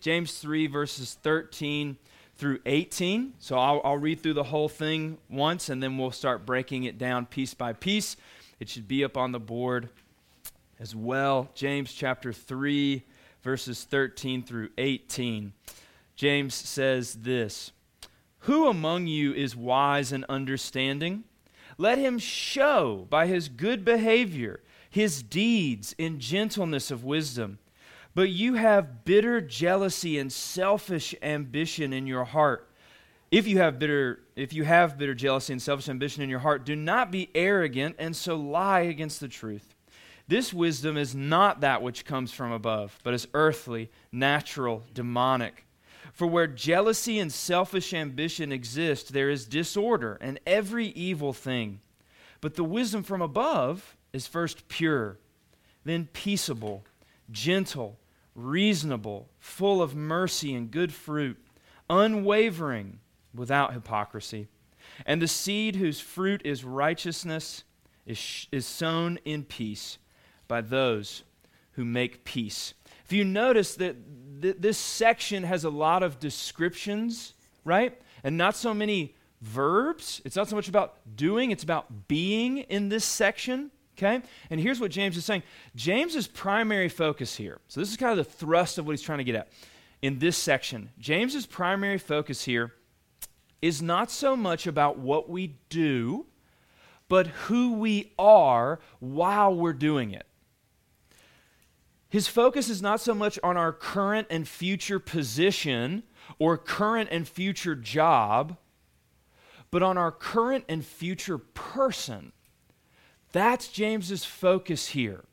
James 3, verses 13 through 18. So I'll, I'll read through the whole thing once and then we'll start breaking it down piece by piece. It should be up on the board as well. James chapter 3, verses 13 through 18. James says this Who among you is wise and understanding? Let him show by his good behavior his deeds in gentleness of wisdom. But you have bitter jealousy and selfish ambition in your heart. If you have bitter if you have bitter jealousy and selfish ambition in your heart, do not be arrogant and so lie against the truth. This wisdom is not that which comes from above, but is earthly, natural, demonic. For where jealousy and selfish ambition exist, there is disorder and every evil thing. But the wisdom from above is first pure, then peaceable, gentle, reasonable, full of mercy and good fruit, unwavering, without hypocrisy. And the seed whose fruit is righteousness is, is sown in peace by those who make peace. If you notice that th- this section has a lot of descriptions, right? And not so many verbs. It's not so much about doing, it's about being in this section. Okay? And here's what James is saying James's primary focus here, so this is kind of the thrust of what he's trying to get at in this section. James's primary focus here is not so much about what we do, but who we are while we're doing it. His focus is not so much on our current and future position or current and future job, but on our current and future person. That's James's focus here.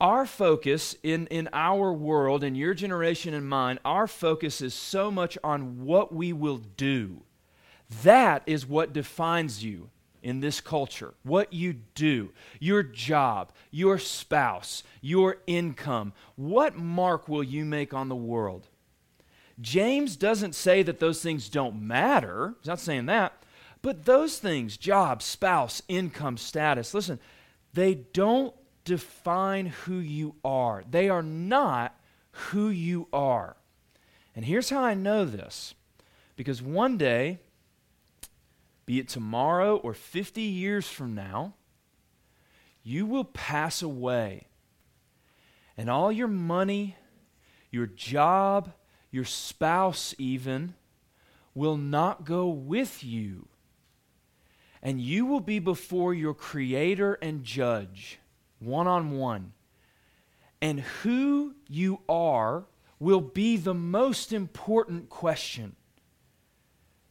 Our focus in, in our world, in your generation and mine, our focus is so much on what we will do. That is what defines you in this culture. What you do, your job, your spouse, your income. What mark will you make on the world? James doesn't say that those things don't matter. He's not saying that. But those things, job, spouse, income, status, listen, they don't define who you are. They are not who you are. And here's how I know this because one day, be it tomorrow or 50 years from now, you will pass away. And all your money, your job, your spouse, even, will not go with you and you will be before your Creator and Judge, one on one. And who you are will be the most important question.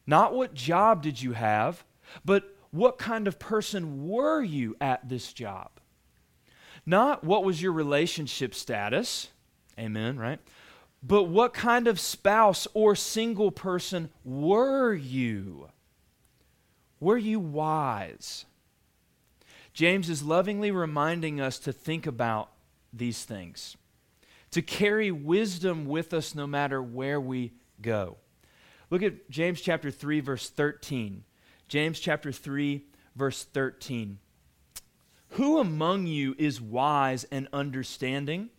Not what job did you have, but what kind of person were you at this job? Not what was your relationship status, amen, right? But what kind of spouse or single person were you? Were you wise? James is lovingly reminding us to think about these things, to carry wisdom with us no matter where we go. Look at James chapter 3, verse 13. James chapter 3, verse 13. Who among you is wise and understanding?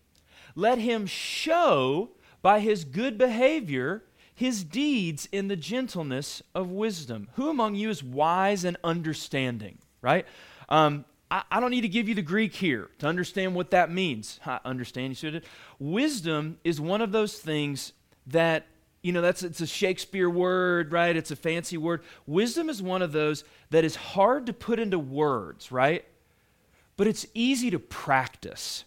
Let him show by his good behavior his deeds in the gentleness of wisdom. Who among you is wise and understanding? Right? Um, I, don't need to give you the Greek here to understand what that means. I understand you should. Wisdom is one of those things that you know that's it's a Shakespeare word, right? It's a fancy word. Wisdom is one of those that is hard to put into words, right? But it's easy to practice.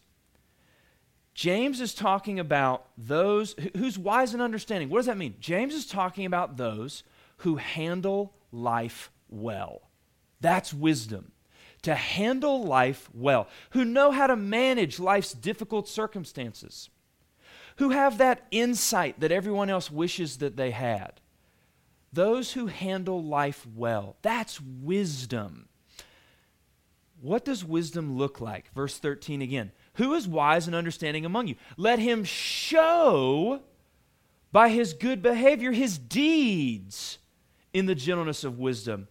James is talking about those who's wise and understanding. What does that mean? James is talking about those who handle life well. That's wisdom. To handle life well, who know how to manage life's difficult circumstances, who have that insight that everyone else wishes that they had. Those who handle life well. That's wisdom. What does wisdom look like? Verse 13 again. Who is wise and understanding among you? Let him show by his good behavior his deeds in the gentleness of wisdom.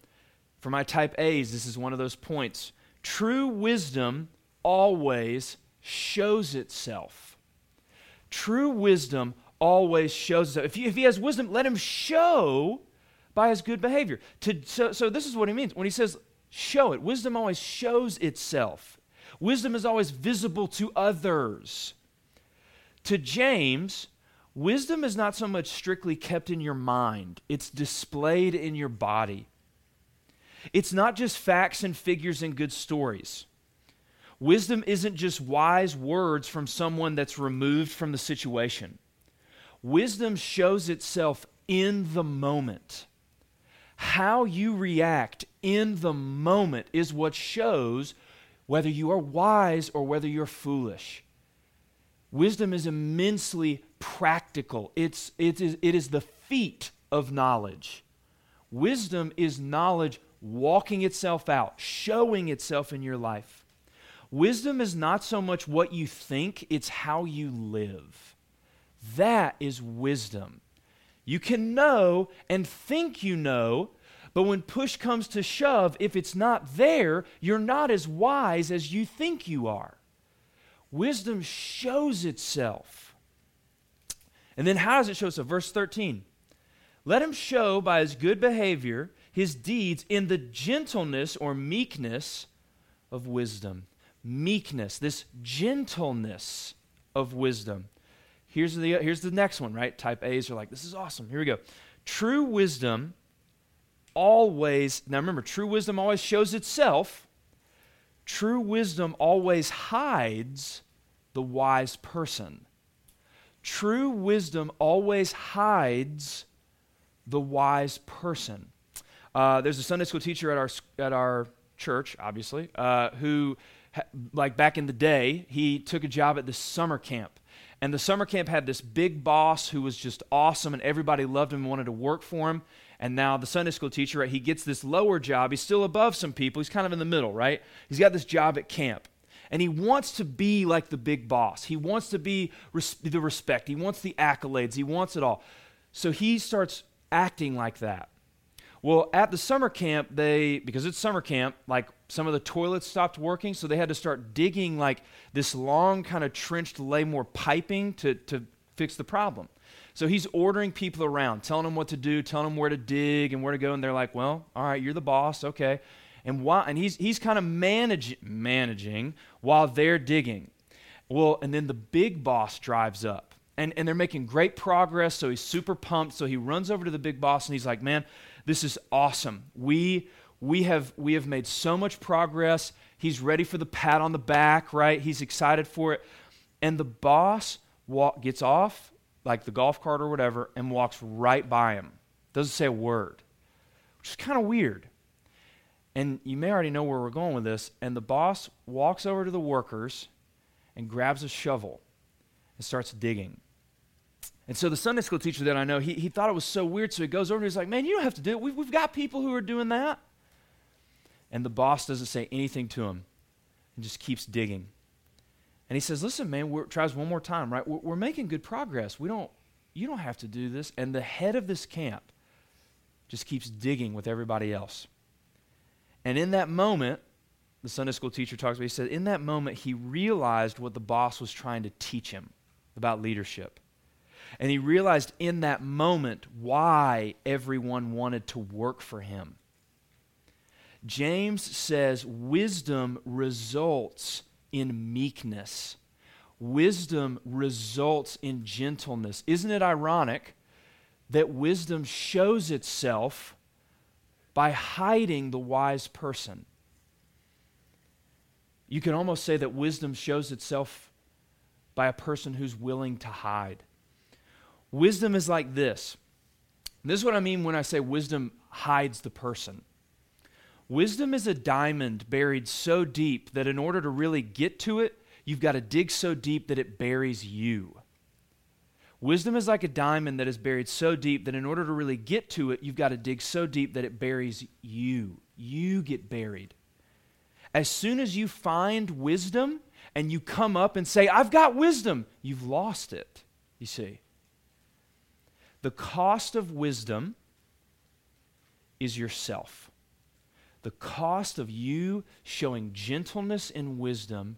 For my type A's, this is one of those points. True wisdom always shows itself. True wisdom always shows itself. If he, if he has wisdom, let him show by his good behavior. To, so, so this is what he means when he says show it. Wisdom always shows itself. Wisdom is always visible to others. To James, wisdom is not so much strictly kept in your mind, it's displayed in your body. It's not just facts and figures and good stories. Wisdom isn't just wise words from someone that's removed from the situation. Wisdom shows itself in the moment. How you react in the moment is what shows whether you are wise or whether you're foolish. Wisdom is immensely practical, it's, it, is, it is the feet of knowledge. Wisdom is knowledge walking itself out, showing itself in your life. Wisdom is not so much what you think, it's how you live. That is wisdom. You can know and think you know, but when push comes to shove, if it's not there, you're not as wise as you think you are. Wisdom shows itself. And then how does it show itself? Verse 13. Let him show by his good behavior his deeds in the gentleness or meekness of wisdom. Meekness, this gentleness of wisdom. Here's the, here's the next one, right? Type A's are like, this is awesome. Here we go. True wisdom always, now remember, true wisdom always shows itself. True wisdom always hides the wise person. True wisdom always hides the wise person. Uh, there's a Sunday school teacher at our at our church, obviously, uh, who, like back in the day, he took a job at this summer camp, and the summer camp had this big boss who was just awesome, and everybody loved him and wanted to work for him. And now the Sunday school teacher, right, he gets this lower job. He's still above some people. He's kind of in the middle, right? He's got this job at camp. And he wants to be like the big boss. He wants to be res- the respect. He wants the accolades. He wants it all. So he starts acting like that. Well, at the summer camp, they, because it's summer camp, like some of the toilets stopped working, so they had to start digging like this long kind of trenched to lay more piping to, to fix the problem. So he's ordering people around, telling them what to do, telling them where to dig and where to go, and they're like, well, all right, you're the boss, okay. And, why, and he's, he's kind of manage, managing while they're digging. Well, and then the big boss drives up. And, and they're making great progress, so he's super pumped. So he runs over to the big boss and he's like, Man, this is awesome. We, we, have, we have made so much progress. He's ready for the pat on the back, right? He's excited for it. And the boss walk, gets off, like the golf cart or whatever, and walks right by him. Doesn't say a word, which is kind of weird. And you may already know where we're going with this. And the boss walks over to the workers and grabs a shovel and starts digging. And so the Sunday school teacher that I know, he, he thought it was so weird, so he goes over and he's like, Man, you don't have to do it. We've, we've got people who are doing that. And the boss doesn't say anything to him and just keeps digging. And he says, Listen, man, we're, tries one more time, right? We're, we're making good progress. We don't, you don't have to do this. And the head of this camp just keeps digging with everybody else. And in that moment, the Sunday school teacher talks about, he said, in that moment, he realized what the boss was trying to teach him about leadership. And he realized in that moment why everyone wanted to work for him. James says wisdom results in meekness. Wisdom results in gentleness. Isn't it ironic that wisdom shows itself by hiding the wise person? You can almost say that wisdom shows itself by a person who's willing to hide. Wisdom is like this. This is what I mean when I say wisdom hides the person. Wisdom is a diamond buried so deep that in order to really get to it, you've got to dig so deep that it buries you. Wisdom is like a diamond that is buried so deep that in order to really get to it, you've got to dig so deep that it buries you. You get buried. As soon as you find wisdom and you come up and say, I've got wisdom, you've lost it, you see. The cost of wisdom is yourself. The cost of you showing gentleness and wisdom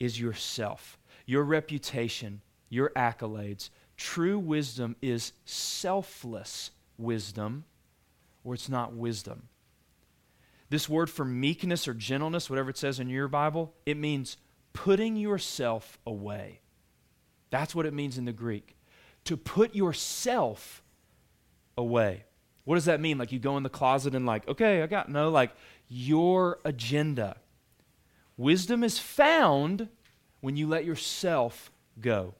is yourself, your reputation, your accolades, True wisdom is selfless wisdom, or it's not wisdom. This word for meekness or gentleness, whatever it says in your Bible, it means putting yourself away. That's what it means in the Greek. To put yourself away. What does that mean? Like you go in the closet and, like, okay, I got no, like your agenda. Wisdom is found when you let yourself go.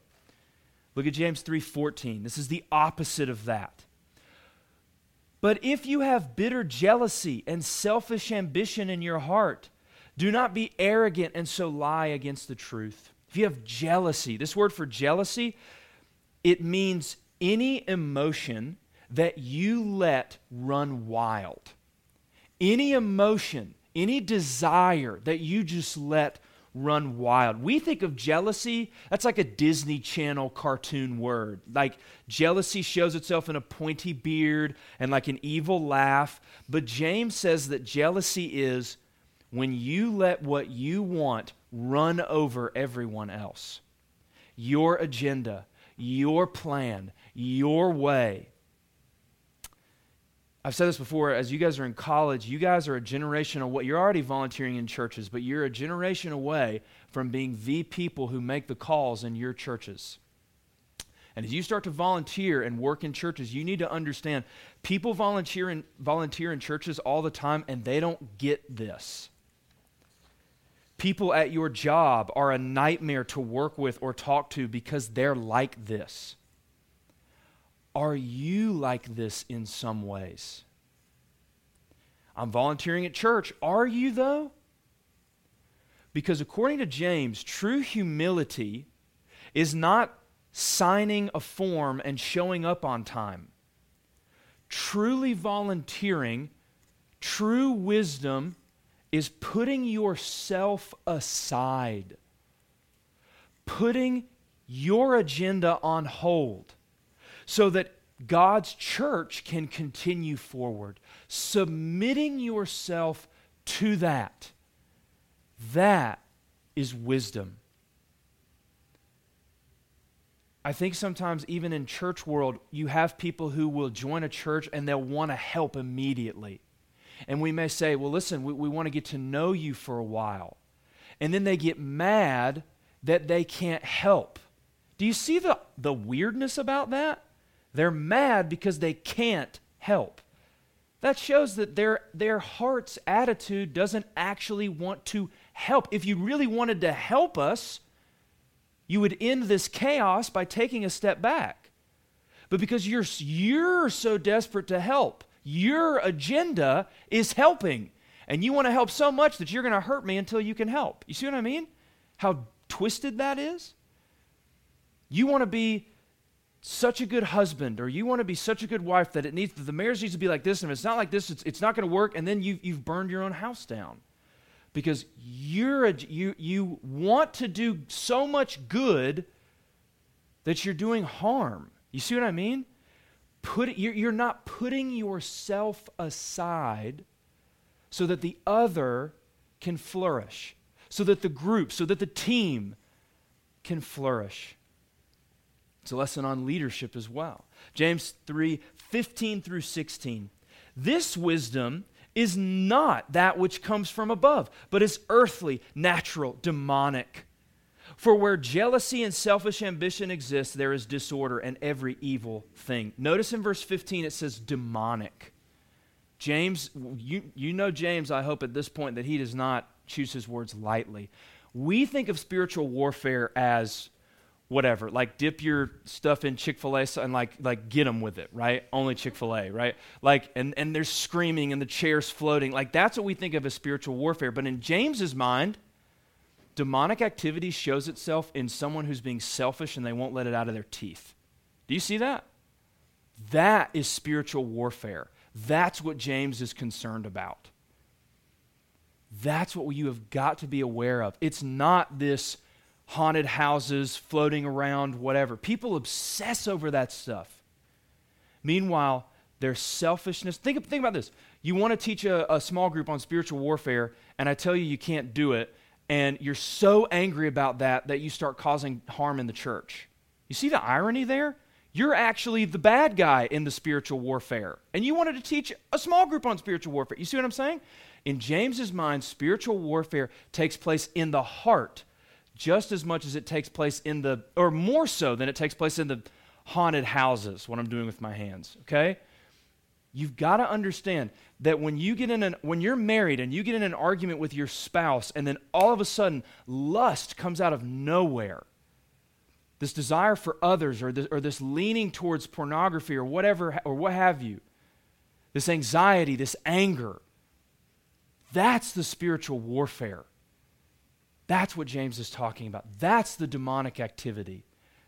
Look at James 3:14. This is the opposite of that. But if you have bitter jealousy and selfish ambition in your heart, do not be arrogant and so lie against the truth. If you have jealousy, this word for jealousy, it means any emotion that you let run wild. Any emotion, any desire that you just let run wild. We think of jealousy, that's like a Disney Channel cartoon word. Like jealousy shows itself in a pointy beard and like an evil laugh. But James says that jealousy is when you let what you want run over everyone else. Your agenda, your plan, your way. I've said this before, as you guys are in college, you guys are a generation away. You're already volunteering in churches, but you're a generation away from being the people who make the calls in your churches. And as you start to volunteer and work in churches, you need to understand people volunteer in, volunteer in churches all the time, and they don't get this. People at your job are a nightmare to work with or talk to because they're like this. Are you like this in some ways? I'm volunteering at church. Are you, though? Because according to James, true humility is not signing a form and showing up on time. Truly volunteering, true wisdom is putting yourself aside, putting your agenda on hold so that God's church can continue forward, submitting yourself to that. That is wisdom. I think sometimes, even in church world, you have people who will join a church and they'll want to help immediately. And we may say, well, listen, we, we want to get to know you for a while. And then they get mad that they can't help. Do you see the, the weirdness about that? They're mad because they can't help. That shows that their, their heart's attitude doesn't actually want to help. If you really wanted to help us, you would end this chaos by taking a step back. But because you're, you're so desperate to help, your agenda is helping. And you want to help so much that you're going to hurt me until you can help. You see what I mean? How twisted that is? You want to be such a good husband or you want to be such a good wife that it needs the marriage needs to be like this and if it's not like this it's, it's not going to work and then you, you've burned your own house down. Because you're a, you, you want to do so much good that you're doing harm. You see what i mean? Put you're, you're not putting yourself aside so that the other can flourish so that the group so that the team can flourish it's a lesson on leadership as well. James 3 15 through 16. This wisdom is not that which comes from above, but is earthly, natural, demonic. For where jealousy and selfish ambition exist, there is disorder and every evil thing. Notice in verse 15 it says demonic. James, you, you know James, I hope at this point, that he does not choose his words lightly. We think of spiritual warfare as whatever like dip your stuff in chick-fil-a and like like get them with it right? Only chick-fil-a right? Like and and they're screaming and the chair's floating. Like that's what we think of as spiritual warfare. But in james's mind demonic activity shows itself in someone who's being selfish and they won't let it out of their teeth. Do you see that? That is spiritual warfare. That's what james is concerned about. That's what you have got to be aware of. It's not this haunted houses floating around, whatever. People obsess over that stuff. Meanwhile, their selfishness. Think, think about this. You want to teach a, a small group on spiritual warfare, and I tell you you can't do it, and you're so angry about that that you start causing harm in the church. You see the irony there? You're actually the bad guy in the spiritual warfare. And you wanted to teach a small group on spiritual warfare. You see what I'm saying? In James's mind, spiritual warfare takes place in the heart just as much as it takes place in the, or more so than it takes place in the haunted houses, what I'm doing with my hands, okay? You've got to understand that when you get in an when you're married and you get in an argument with your spouse and then all of a sudden lust comes out of nowhere. This desire for others or this, or this leaning towards pornography or whatever or what have you. This anxiety, this anger. That's the spiritual warfare. That's what James is talking about. That's the demonic activity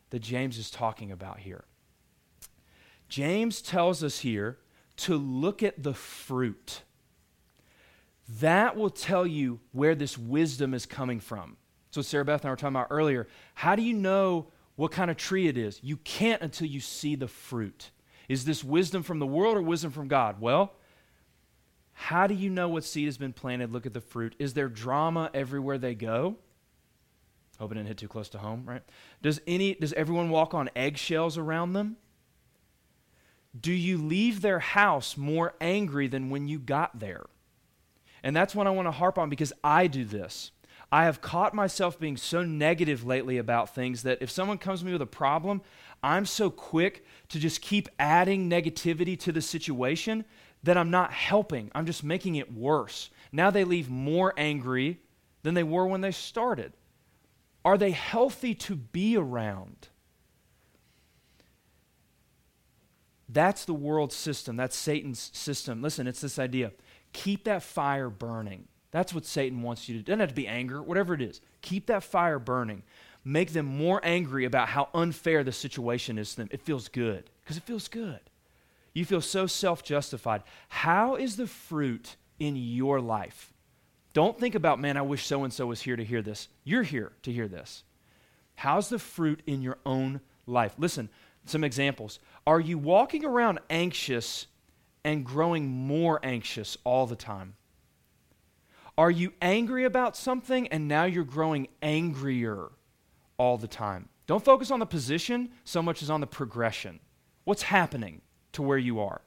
that James is talking about here. James tells us here to look at the fruit. That will tell you where this wisdom is coming from. So, Sarah Beth and I were talking about earlier. How do you know what kind of tree it is? You can't until you see the fruit. Is this wisdom from the world or wisdom from God? Well, how do you know what seed has been planted? Look at the fruit. Is there drama everywhere they go? Hope it didn't hit too close to home, right? Does any does everyone walk on eggshells around them? Do you leave their house more angry than when you got there? And that's what I want to harp on because I do this. I have caught myself being so negative lately about things that if someone comes to me with a problem, I'm so quick to just keep adding negativity to the situation that I'm not helping. I'm just making it worse. Now they leave more angry than they were when they started. Are they healthy to be around? That's the world system. That's Satan's system. Listen, it's this idea keep that fire burning. That's what Satan wants you to do. It doesn't have to be anger, whatever it is. Keep that fire burning. Make them more angry about how unfair the situation is to them. It feels good because it feels good. You feel so self justified. How is the fruit in your life? Don't think about, man, I wish so and so was here to hear this. You're here to hear this. How's the fruit in your own life? Listen, some examples. Are you walking around anxious and growing more anxious all the time? Are you angry about something and now you're growing angrier all the time? Don't focus on the position so much as on the progression. What's happening to where you are?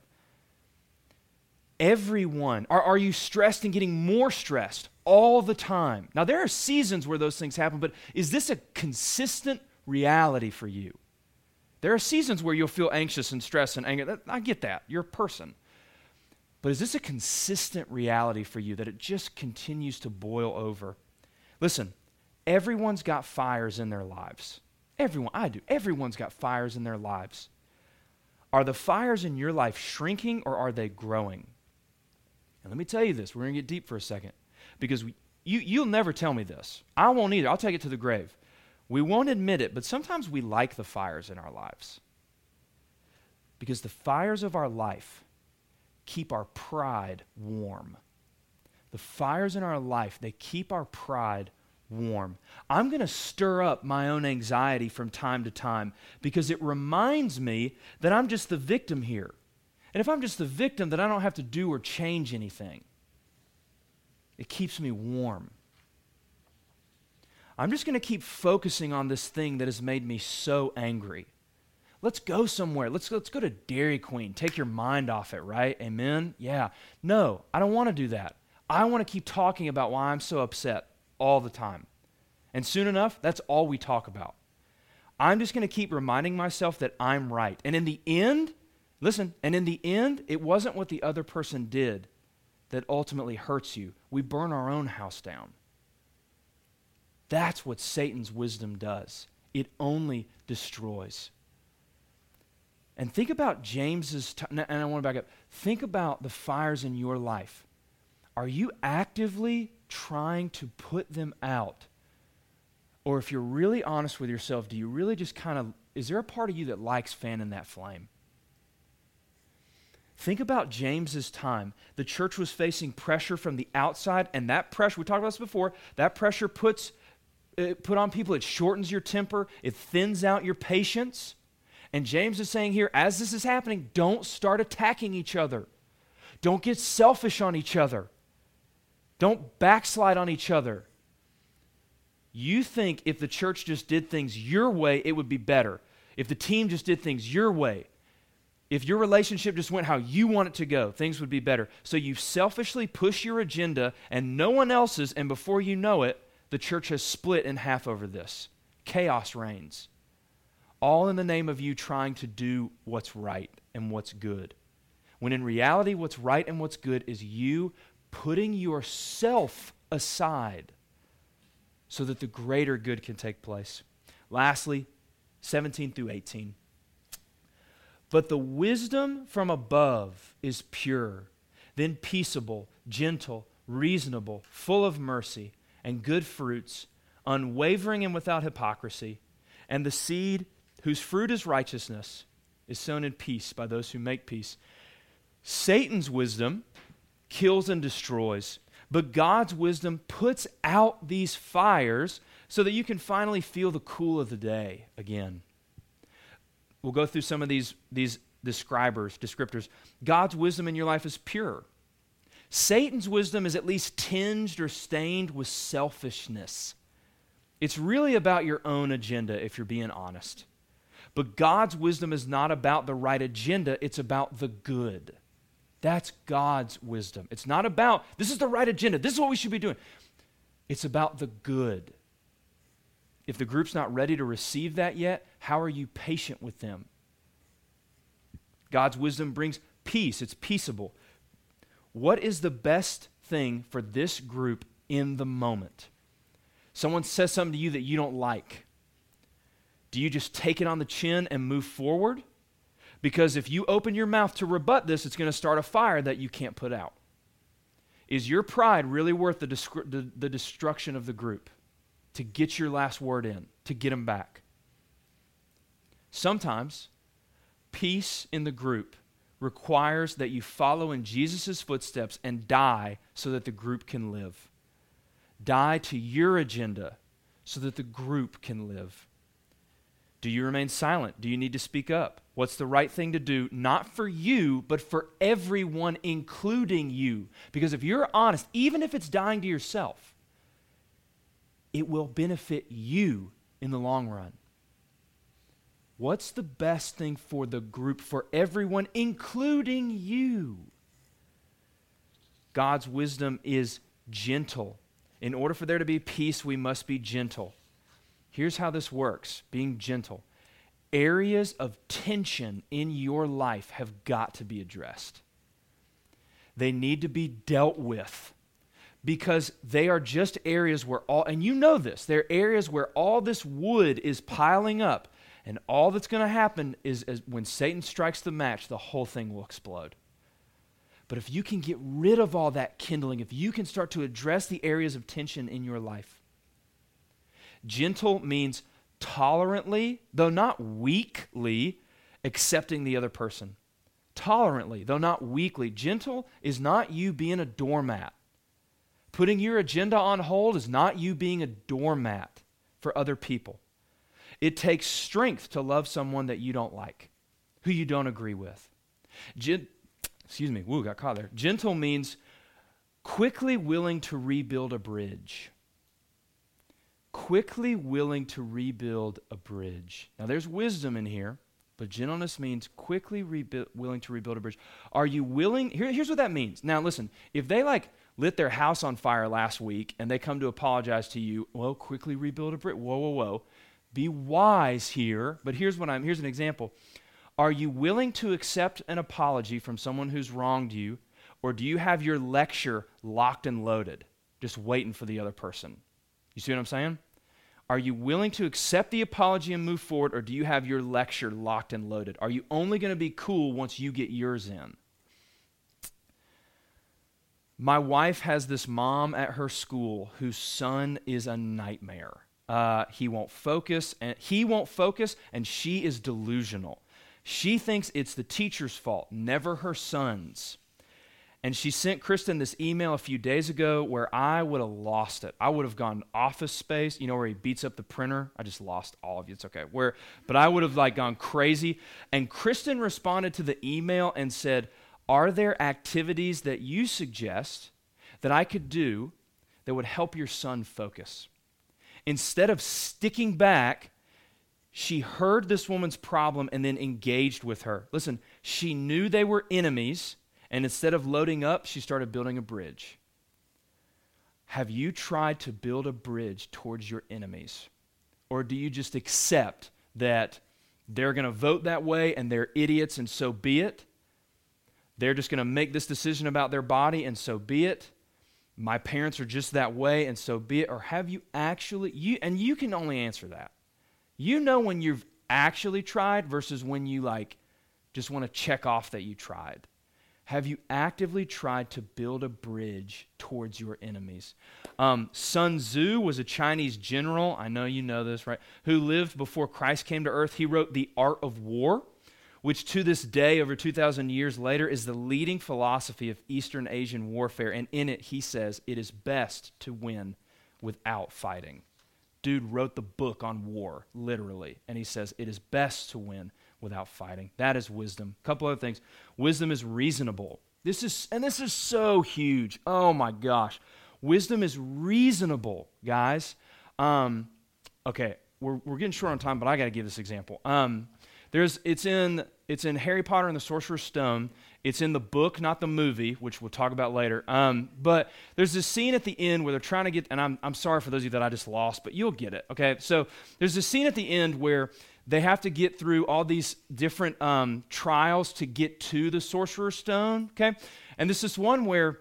Everyone. Are, are you stressed and getting more stressed all the time? Now, there are seasons where those things happen, but is this a consistent reality for you? There are seasons where you'll feel anxious and stressed and anger. I get that. You're a person. But is this a consistent reality for you that it just continues to boil over? Listen, everyone's got fires in their lives. Everyone, I do. Everyone's got fires in their lives. Are the fires in your life shrinking or are they growing? And let me tell you this, we're going to get deep for a second. Because we, you, you'll never tell me this. I won't either. I'll take it to the grave. We won't admit it, but sometimes we like the fires in our lives. Because the fires of our life keep our pride warm. The fires in our life, they keep our pride warm. I'm going to stir up my own anxiety from time to time because it reminds me that I'm just the victim here. And if I'm just the victim, that I don't have to do or change anything. It keeps me warm. I'm just going to keep focusing on this thing that has made me so angry. Let's go somewhere. Let's, let's go to Dairy Queen. Take your mind off it, right? Amen? Yeah. No, I don't want to do that. I want to keep talking about why I'm so upset all the time. And soon enough, that's all we talk about. I'm just going to keep reminding myself that I'm right. And in the end, Listen, and in the end, it wasn't what the other person did that ultimately hurts you. We burn our own house down. That's what Satan's wisdom does. It only destroys. And think about James's, t- and I want to back up. Think about the fires in your life. Are you actively trying to put them out? Or if you're really honest with yourself, do you really just kind of, is there a part of you that likes fanning that flame? Think about James's time. The church was facing pressure from the outside, and that pressure, we talked about this before, that pressure puts it put on people, it shortens your temper, it thins out your patience. And James is saying here, as this is happening, don't start attacking each other. Don't get selfish on each other. Don't backslide on each other. You think if the church just did things your way, it would be better. if the team just did things your way, if your relationship just went how you want it to go, things would be better. So you selfishly push your agenda and no one else's, and before you know it, the church has split in half over this. Chaos reigns. All in the name of you trying to do what's right and what's good. When in reality, what's right and what's good is you putting yourself aside so that the greater good can take place. Lastly, 17 through 18. But the wisdom from above is pure, then peaceable, gentle, reasonable, full of mercy and good fruits, unwavering and without hypocrisy. And the seed whose fruit is righteousness is sown in peace by those who make peace. Satan's wisdom kills and destroys, but God's wisdom puts out these fires so that you can finally feel the cool of the day again. We'll go through some of these, these describers, descriptors. God's wisdom in your life is pure. Satan's wisdom is at least tinged or stained with selfishness. It's really about your own agenda, if you're being honest. But God's wisdom is not about the right agenda, it's about the good. That's God's wisdom. It's not about, this is the right agenda, this is what we should be doing. It's about the good. If the group's not ready to receive that yet, how are you patient with them? God's wisdom brings peace, it's peaceable. What is the best thing for this group in the moment? Someone says something to you that you don't like. Do you just take it on the chin and move forward? Because if you open your mouth to rebut this, it's going to start a fire that you can't put out. Is your pride really worth the, the, the destruction of the group to get your last word in, to get them back? Sometimes peace in the group requires that you follow in Jesus' footsteps and die so that the group can live. Die to your agenda so that the group can live. Do you remain silent? Do you need to speak up? What's the right thing to do, not for you, but for everyone, including you? Because if you're honest, even if it's dying to yourself, it will benefit you in the long run. What's the best thing for the group, for everyone, including you? God's wisdom is gentle. In order for there to be peace, we must be gentle. Here's how this works being gentle. Areas of tension in your life have got to be addressed. They need to be dealt with because they are just areas where all, and you know this, they're areas where all this wood is piling up and all that's going to happen is, is when Satan strikes the match, the whole thing will explode. But if you can get rid of all that kindling, if you can start to address the areas of tension in your life, gentle means tolerantly, though not weakly, accepting the other person. Tolerantly, though not weakly. Gentle is not you being a doormat. Putting your agenda on hold is not you being a doormat for other people. It takes strength to love someone that you don't like, who you don't agree with. Gen- excuse me, woo, got caught there. Gentle means quickly willing to rebuild a bridge. Quickly willing to rebuild a bridge. Now, there's wisdom in here, but gentleness means quickly rebu- willing to rebuild a bridge. Are you willing? Here, here's what that means. Now, listen, if they like lit their house on fire last week and they come to apologize to you, well, quickly rebuild a bridge. Whoa, whoa, whoa. Be wise here, but here's what I'm here's an example. Are you willing to accept an apology from someone who's wronged you, or do you have your lecture locked and loaded, just waiting for the other person? You see what I'm saying? Are you willing to accept the apology and move forward, or do you have your lecture locked and loaded? Are you only going to be cool once you get yours in? My wife has this mom at her school whose son is a nightmare. Uh, he won't focus, and he won't focus, and she is delusional. She thinks it's the teacher's fault, never her son's. And she sent Kristen this email a few days ago where I would have lost it. I would have gone office space, you know, where he beats up the printer. I just lost all of you. It's okay. Where, but I would have like gone crazy. And Kristen responded to the email and said, "Are there activities that you suggest that I could do that would help your son focus?" instead of sticking back she heard this woman's problem and then engaged with her. Listen, she knew they were enemies, and instead of loading up, she started building a bridge. Have you tried to build a bridge towards your enemies? Or do you just accept that they're going to vote that way and they're idiots and so be it? They're just going to make this decision about their body and so be it? My parents are just that way and so be it? Or have you actually, you, and you can only answer that. You know when you've actually tried versus when you like just want to check off that you tried. Have you actively tried to build a bridge towards your enemies? Um, Sun Tzu was a Chinese general. I know you know this, right? Who lived before Christ came to earth. He wrote The Art of War, which to this day, over 2,000 years later, is the leading philosophy of Eastern Asian warfare. And in it, he says it is best to win without fighting. Dude wrote the book on war, literally. And he says it is best to win without fighting. That is wisdom. A couple other things. Wisdom is reasonable. This is and this is so huge. Oh my gosh. Wisdom is reasonable, guys. Um, okay, we're, we're getting short on time, but I got to give this example. Um, there's it's in it's in Harry Potter and the Sorcerer's Stone. It's in the book, not the movie, which we'll talk about later. Um, but there's this scene at the end where they're trying to get, and I'm, I'm sorry for those of you that I just lost, but you'll get it, okay? So there's this scene at the end where they have to get through all these different um, trials to get to the sorcerer's stone okay? And this is one where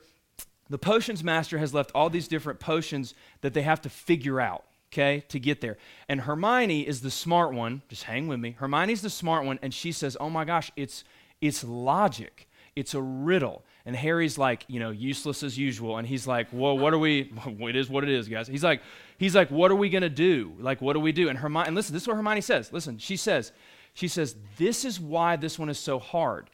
the potions master has left all these different potions that they have to figure out okay to get there. And hermione is the smart one. Just hang with me. Hermione's the smart one and she says oh my gosh it's it's logic. It's a riddle and Harry's like, you know, useless as usual. And he's like, well, what are we? It is what it is, guys. He's like, he's like, what are we gonna do? Like, what do we do? And Hermione, and listen, this is what Hermione says. Listen, she says, she says, this is why this one is so hard.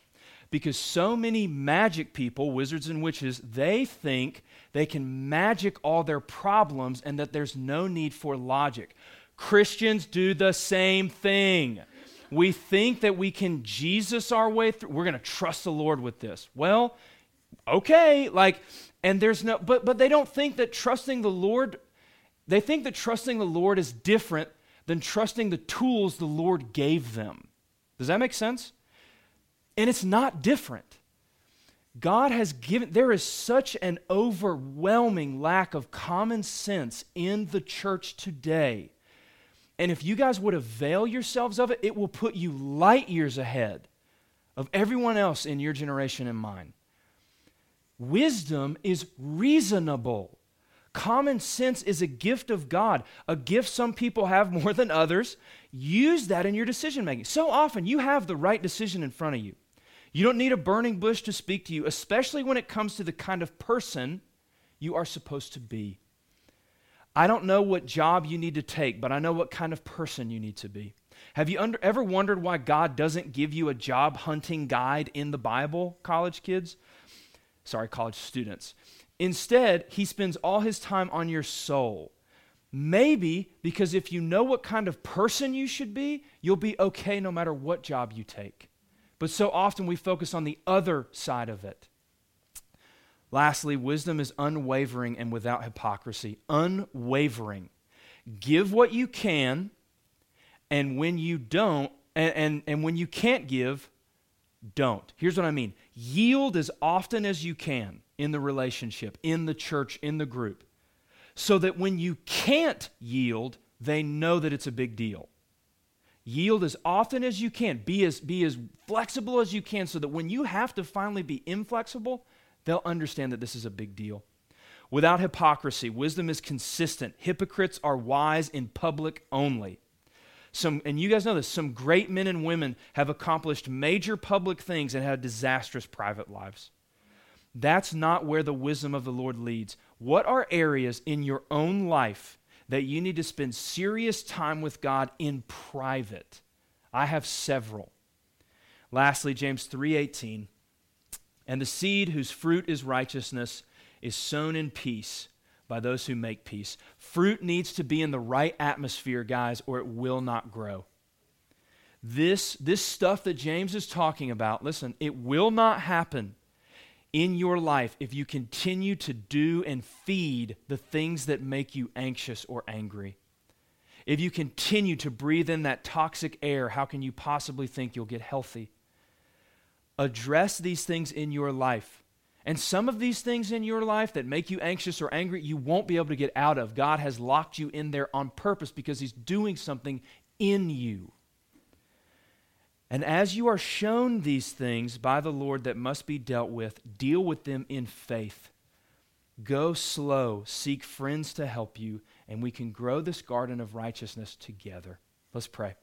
Because so many magic people, wizards and witches, they think they can magic all their problems and that there's no need for logic. Christians do the same thing we think that we can Jesus our way through. We're going to trust the Lord with this. Well, okay, like, and there's no, but, but they don't think that trusting the Lord, they think that trusting the Lord is different than trusting the tools the Lord gave them. Does that make sense? And it's not different. God has given, there is such an overwhelming lack of common sense in the church today. And if you guys would avail yourselves of it, it will put you light years ahead of everyone else in your generation and mine. Wisdom is reasonable. Common sense is a gift of God, a gift some people have more than others. Use that in your decision making. So often you have the right decision in front of you. You don't need a burning bush to speak to you, especially when it comes to the kind of person you are supposed to be. I don't know what job you need to take, but I know what kind of person you need to be. Have you under, ever wondered why God doesn't give you a job hunting guide in the Bible, college kids? Sorry, college students. Instead, he spends all his time on your soul. Maybe because if you know what kind of person you should be, you'll be okay no matter what job you take. But so often we focus on the other side of it. Lastly, wisdom is unwavering and without hypocrisy. Unwavering. Give what you can, and when you don't, and, and, and when you can't give, don't. Here's what I mean yield as often as you can in the relationship, in the church, in the group, so that when you can't yield, they know that it's a big deal. Yield as often as you can. Be as, be as flexible as you can so that when you have to finally be inflexible, they'll understand that this is a big deal. Without hypocrisy, wisdom is consistent. Hypocrites are wise in public only. Some, and you guys know this, some great men and women have accomplished major public things and had disastrous private lives. That's not where the wisdom of the Lord leads. What are areas in your own life that you need to spend serious time with God in private? I have several. Lastly, James 3:18, and the seed whose fruit is righteousness is sown in peace by those who make peace. Fruit needs to be in the right atmosphere, guys, or it will not grow. This, this stuff that James is talking about, listen, it will not happen in your life if you continue to do and feed the things that make you anxious or angry. If you continue to breathe in that toxic air, how can you possibly think you'll get healthy? Address these things in your life. And some of these things in your life that make you anxious or angry, you won't be able to get out of. God has locked you in there on purpose because He's doing something in you. And as you are shown these things by the Lord that must be dealt with, deal with them in faith. Go slow, seek friends to help you, and we can grow this garden of righteousness together. Let's pray.